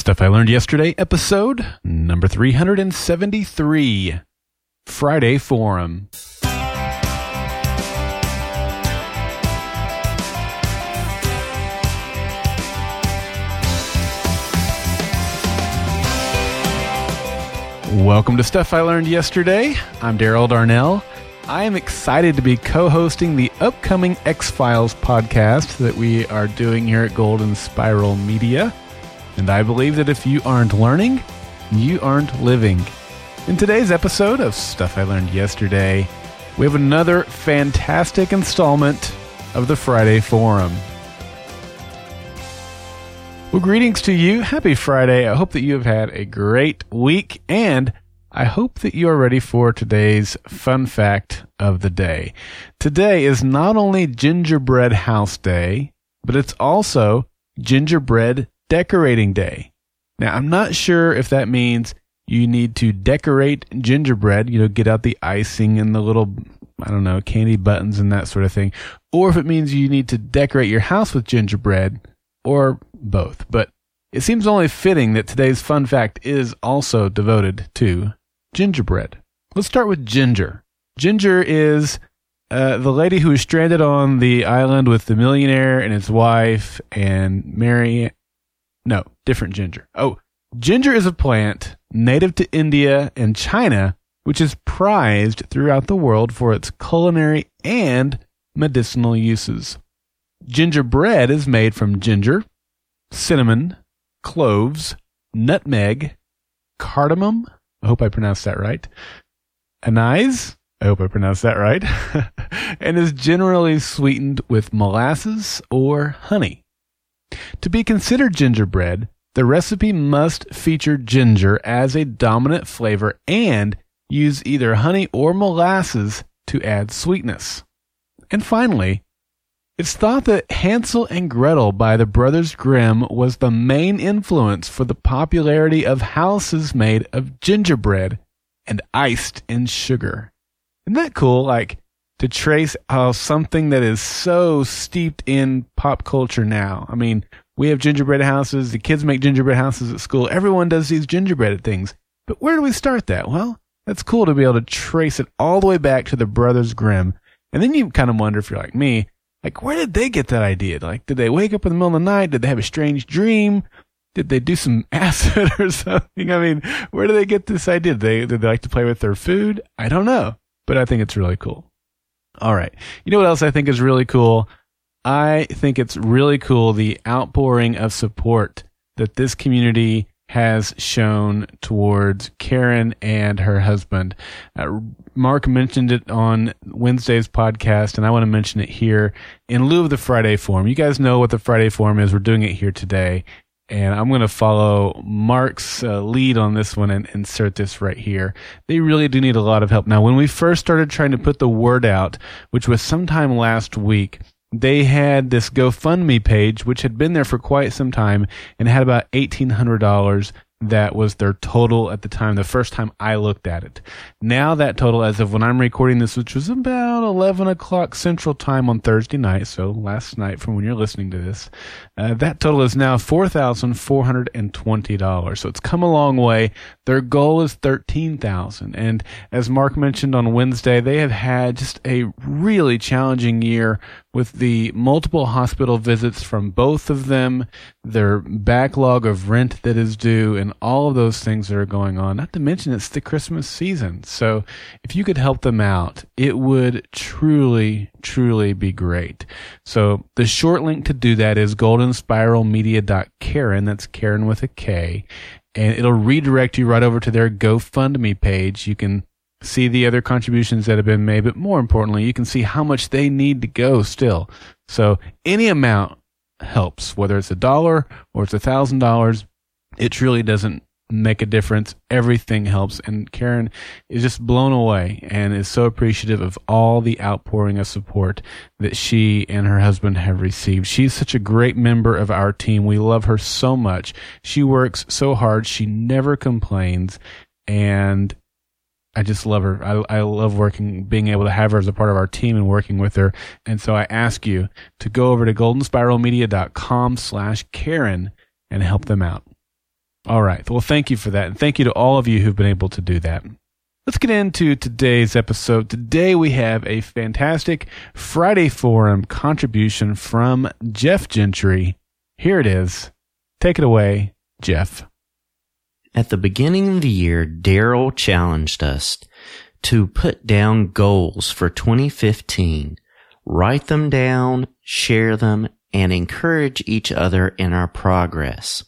Stuff I Learned Yesterday, episode number 373 Friday Forum. Welcome to Stuff I Learned Yesterday. I'm Daryl Darnell. I am excited to be co hosting the upcoming X Files podcast that we are doing here at Golden Spiral Media. And I believe that if you aren't learning, you aren't living. In today's episode of Stuff I Learned Yesterday, we have another fantastic installment of the Friday Forum. Well, greetings to you. Happy Friday. I hope that you have had a great week and I hope that you are ready for today's fun fact of the day. Today is not only Gingerbread House Day, but it's also Gingerbread decorating day. Now, I'm not sure if that means you need to decorate gingerbread, you know, get out the icing and the little, I don't know, candy buttons and that sort of thing, or if it means you need to decorate your house with gingerbread, or both. But it seems only fitting that today's fun fact is also devoted to gingerbread. Let's start with Ginger. Ginger is uh, the lady who is stranded on the island with the millionaire and his wife and Mary no, different ginger. Oh, ginger is a plant native to India and China, which is prized throughout the world for its culinary and medicinal uses. Gingerbread is made from ginger, cinnamon, cloves, nutmeg, cardamom. I hope I pronounced that right. Anise. I hope I pronounced that right. and is generally sweetened with molasses or honey. To be considered gingerbread, the recipe must feature ginger as a dominant flavor and use either honey or molasses to add sweetness. And finally, it's thought that Hansel and Gretel by the Brothers Grimm was the main influence for the popularity of houses made of gingerbread and iced in sugar. Isn't that cool? Like, to trace how something that is so steeped in pop culture now. I mean, we have gingerbread houses. The kids make gingerbread houses at school. Everyone does these gingerbread things. But where do we start that? Well, that's cool to be able to trace it all the way back to the Brothers Grimm. And then you kind of wonder if you're like me, like, where did they get that idea? Like, did they wake up in the middle of the night? Did they have a strange dream? Did they do some acid or something? I mean, where do they get this idea? Did they, did they like to play with their food? I don't know, but I think it's really cool. All right. You know what else I think is really cool? I think it's really cool the outpouring of support that this community has shown towards Karen and her husband. Uh, Mark mentioned it on Wednesday's podcast, and I want to mention it here in lieu of the Friday Forum. You guys know what the Friday Forum is. We're doing it here today and I'm going to follow Mark's uh, lead on this one and insert this right here. They really do need a lot of help. Now, when we first started trying to put the word out, which was sometime last week, they had this GoFundMe page, which had been there for quite some time and had about $1,800 that was their total at the time, the first time I looked at it. Now that total, as of when I'm recording this, which was about 11 o'clock central time on Thursday night, so last night from when you're listening to this, uh, that total is now $4,420. So it's come a long way. Their goal is 13,000. And as Mark mentioned on Wednesday, they have had just a really challenging year with the multiple hospital visits from both of them, their backlog of rent that is due, and all of those things that are going on. Not to mention it's the Christmas season. So if you could help them out, it would truly, truly be great. So the short link to do that is goldenspiralmedia.karen. That's Karen with a K. And it'll redirect you right over to their GoFundMe page. You can see the other contributions that have been made, but more importantly, you can see how much they need to go still. So any amount helps, whether it's a dollar or it's a thousand dollars. It truly doesn't make a difference. Everything helps. And Karen is just blown away and is so appreciative of all the outpouring of support that she and her husband have received. She's such a great member of our team. We love her so much. She works so hard. She never complains. And I just love her. I, I love working, being able to have her as a part of our team and working with her. And so I ask you to go over to goldenspiralmedia.com slash Karen and help them out. All right. Well, thank you for that. And thank you to all of you who've been able to do that. Let's get into today's episode. Today we have a fantastic Friday Forum contribution from Geoff Gentry. Here it is. Take it away, Geoff. At the beginning of the year, Daryl challenged us to put down goals for 2015, write them down, share them, and encourage each other in our progress.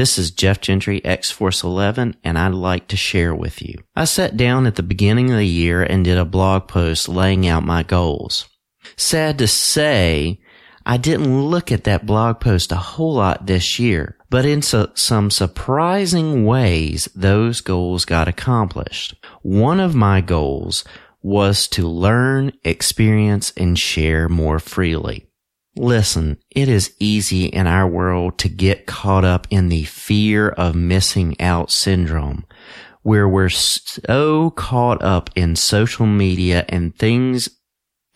This is Geoff Gentry, X-Force 11, and I'd like to share with you. I sat down at the beginning of the year and did a blog post laying out my goals. Sad to say, I didn't look at that blog post a whole lot this year, but in so, some surprising ways, those goals got accomplished. One of my goals was to learn, experience, and share more freely. Listen, it is easy in our world to get caught up in the fear of missing out syndrome, where we're so caught up in social media and things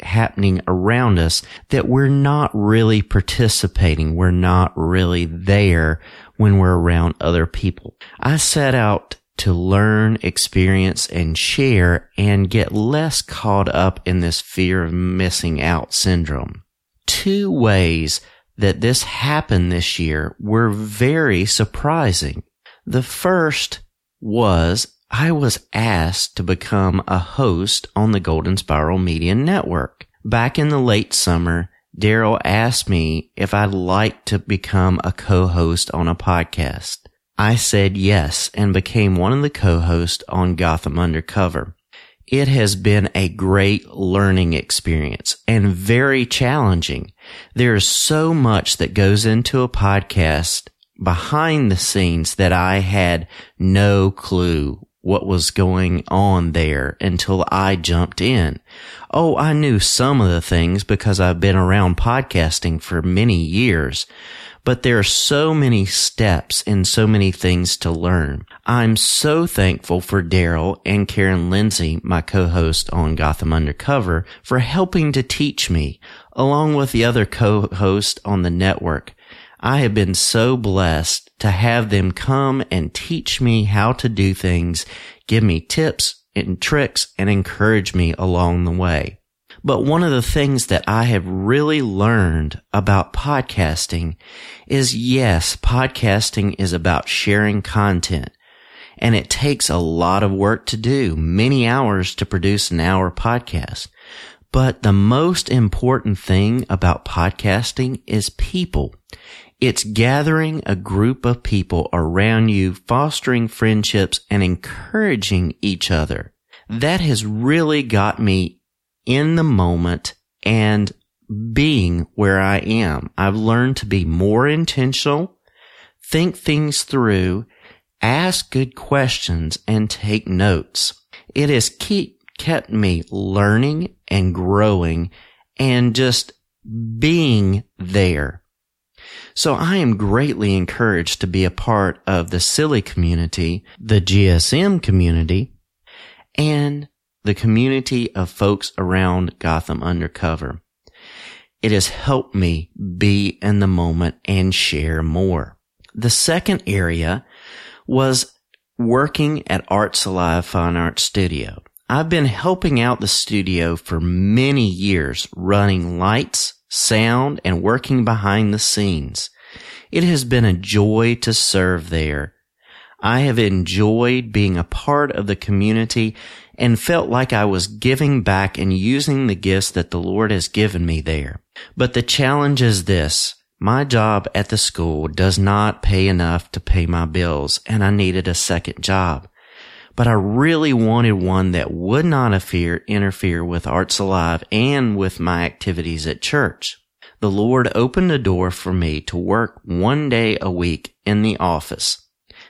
happening around us that we're not really participating. We're not really there when we're around other people. I set out to learn, experience, and share and get less caught up in this fear of missing out syndrome. Two ways that this happened this year were very surprising. The first was I was asked to become a host on the Golden Spiral Media Network. Back in the late summer, Daryl asked me if I'd like to become a co-host on a podcast. I said yes and became one of the co-hosts on Gotham Undercover. It has been a great learning experience and very challenging. There is so much that goes into a podcast behind the scenes that I had no clue what was going on there until I jumped in. Oh, I knew some of the things because I've been around podcasting for many years, but there are so many steps and so many things to learn. I'm so thankful for Daryl and Karen Lindsay, my co-host on Gotham Undercover, for helping to teach me, along with the other co-hosts on the network. I have been so blessed to have them come and teach me how to do things, give me tips and tricks and encourage me along the way. But one of the things that I have really learned about podcasting is yes, podcasting is about sharing content and it takes a lot of work to do, many hours to produce an hour podcast. But the most important thing about podcasting is people. It's gathering a group of people around you, fostering friendships and encouraging each other. That has really got me in the moment and being where I am. I've learned to be more intentional, think things through, ask good questions, and take notes. It has keep, kept me learning and growing and just being there. So I am greatly encouraged to be a part of the silly community, the GSM community, and the community of folks around Gotham Undercover. It has helped me be in the moment and share more. The second area was working at Arts Alive Fine Arts Studio. I've been helping out the studio for many years, running lights, sound, and working behind the scenes. It has been a joy to serve there. I have enjoyed being a part of the community and felt like I was giving back and using the gifts that the Lord has given me there. But the challenge is this. My job at the school does not pay enough to pay my bills and I needed a second job but I really wanted one that would not interfere with Arts Alive and with my activities at church. The Lord opened a door for me to work one day a week in the office.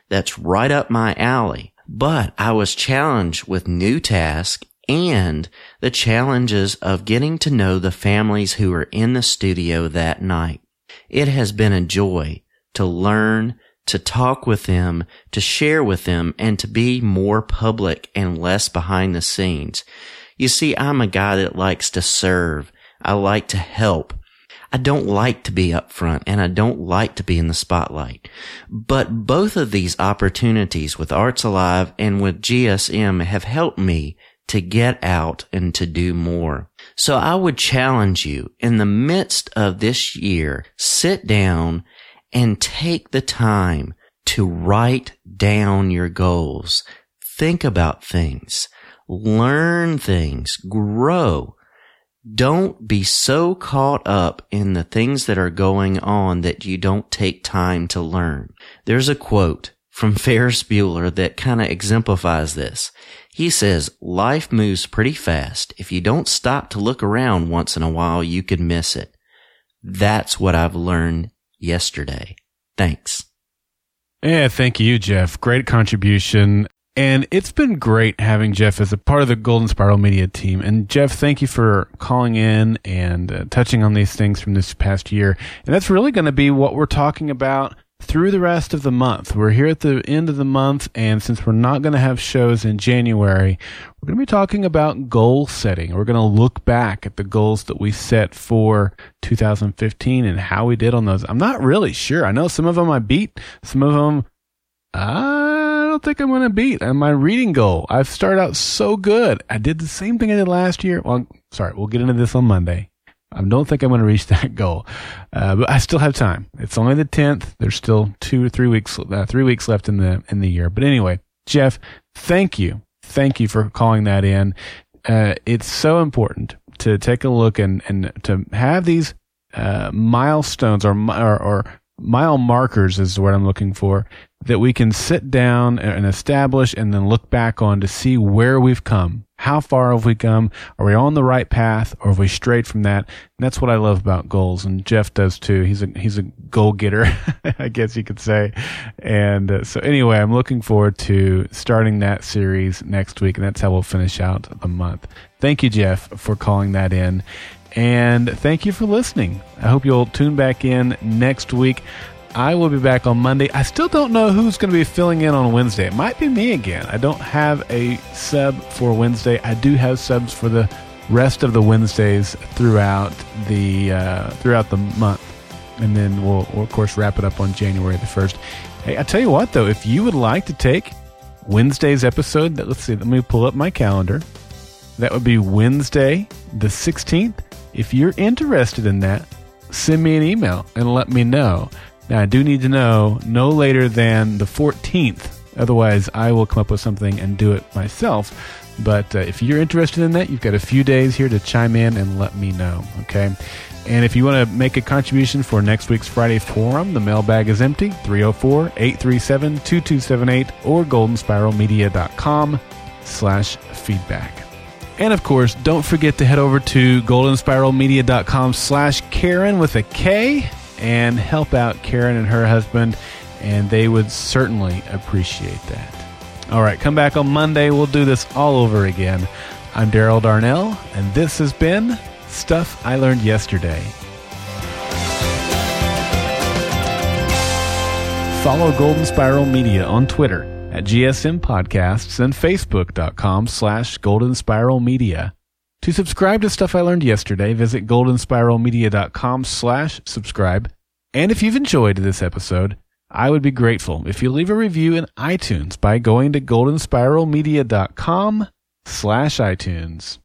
That's right up my alley. But I was challenged with new tasks and the challenges of getting to know the families who were in the studio that night. It has been a joy to learn to talk with them, to share with them, and to be more public and less behind the scenes. You see, I'm a guy that likes to serve. I like to help. I don't like to be up front and I don't like to be in the spotlight. But both of these opportunities with Arts Alive and with GSM have helped me to get out and to do more. So I would challenge you in the midst of this year, sit down and take the time to write down your goals. Think about things, learn things, grow. Don't be so caught up in the things that are going on that you don't take time to learn. There's a quote from Ferris Bueller that kind of exemplifies this. He says, life moves pretty fast. If you don't stop to look around once in a while, you could miss it. That's what I've learned yesterday. Thanks. Yeah, thank you, Geoff. Great contribution. And it's been great having Geoff as a part of the Golden Spiral Media team. And Geoff, thank you for calling in and uh, touching on these things from this past year. And that's really going to be what we're talking about through the rest of the month. We're here at the end of the month, and since we're not going to have shows in January, we're going to be talking about goal setting. We're going to look back at the goals that we set for 2015 and how we did on those. I'm not really sure. I know some of them I beat, some of them ah. don't think I'm going to beat. And my reading goal, I've started out so good. I did the same thing I did last year. Well, sorry, we'll get into this on Monday. I don't think I'm going to reach that goal, uh, but I still have time. It's only the 10th. There's still two or three weeks, uh, three weeks left in the in the year. But anyway, Geoff, thank you, thank you for calling that in. Uh, it's so important to take a look and and to have these uh, milestones or, or or mile markers is what I'm looking for that we can sit down and establish and then look back on to see where we've come. How far have we come? Are we on the right path or have we strayed from that? And that's what I love about goals. And Geoff does too. He's a, he's a goal getter, I guess you could say. And uh, so anyway, I'm looking forward to starting that series next week. And that's how we'll finish out the month. Thank you, Geoff, for calling that in. And thank you for listening. I hope you'll tune back in next week. I will be back on Monday. I still don't know who's going to be filling in on Wednesday. It might be me again. I don't have a sub for Wednesday. I do have subs for the rest of the Wednesdays throughout the uh, throughout the month, and then we'll, we'll of course wrap it up on January the first. Hey, I tell you what though, if you would like to take Wednesday's episode, let's see, let me pull up my calendar. That would be Wednesday the sixteenth. If you're interested in that, send me an email and let me know. Now, I do need to know no later than the 14th. Otherwise, I will come up with something and do it myself. But uh, if you're interested in that, you've got a few days here to chime in and let me know. Okay. And if you want to make a contribution for next week's Friday Forum, the mailbag is empty 304 837 2278 or goldenspiralmedia.com slash feedback. And of course, don't forget to head over to goldenspiralmedia.com slash Karen with a K and help out Karen and her husband, and they would certainly appreciate that. All right, come back on Monday. We'll do this all over again. I'm Daryl Darnell, and this has been Stuff I Learned Yesterday. Follow Golden Spiral Media on Twitter at GSM Podcasts and Facebook.com slash Golden Spiral Media. To subscribe to Stuff I Learned Yesterday, visit goldenspiralmedia.com slash subscribe. And if you've enjoyed this episode, I would be grateful if you leave a review in iTunes by going to goldenspiralmedia.com slash iTunes.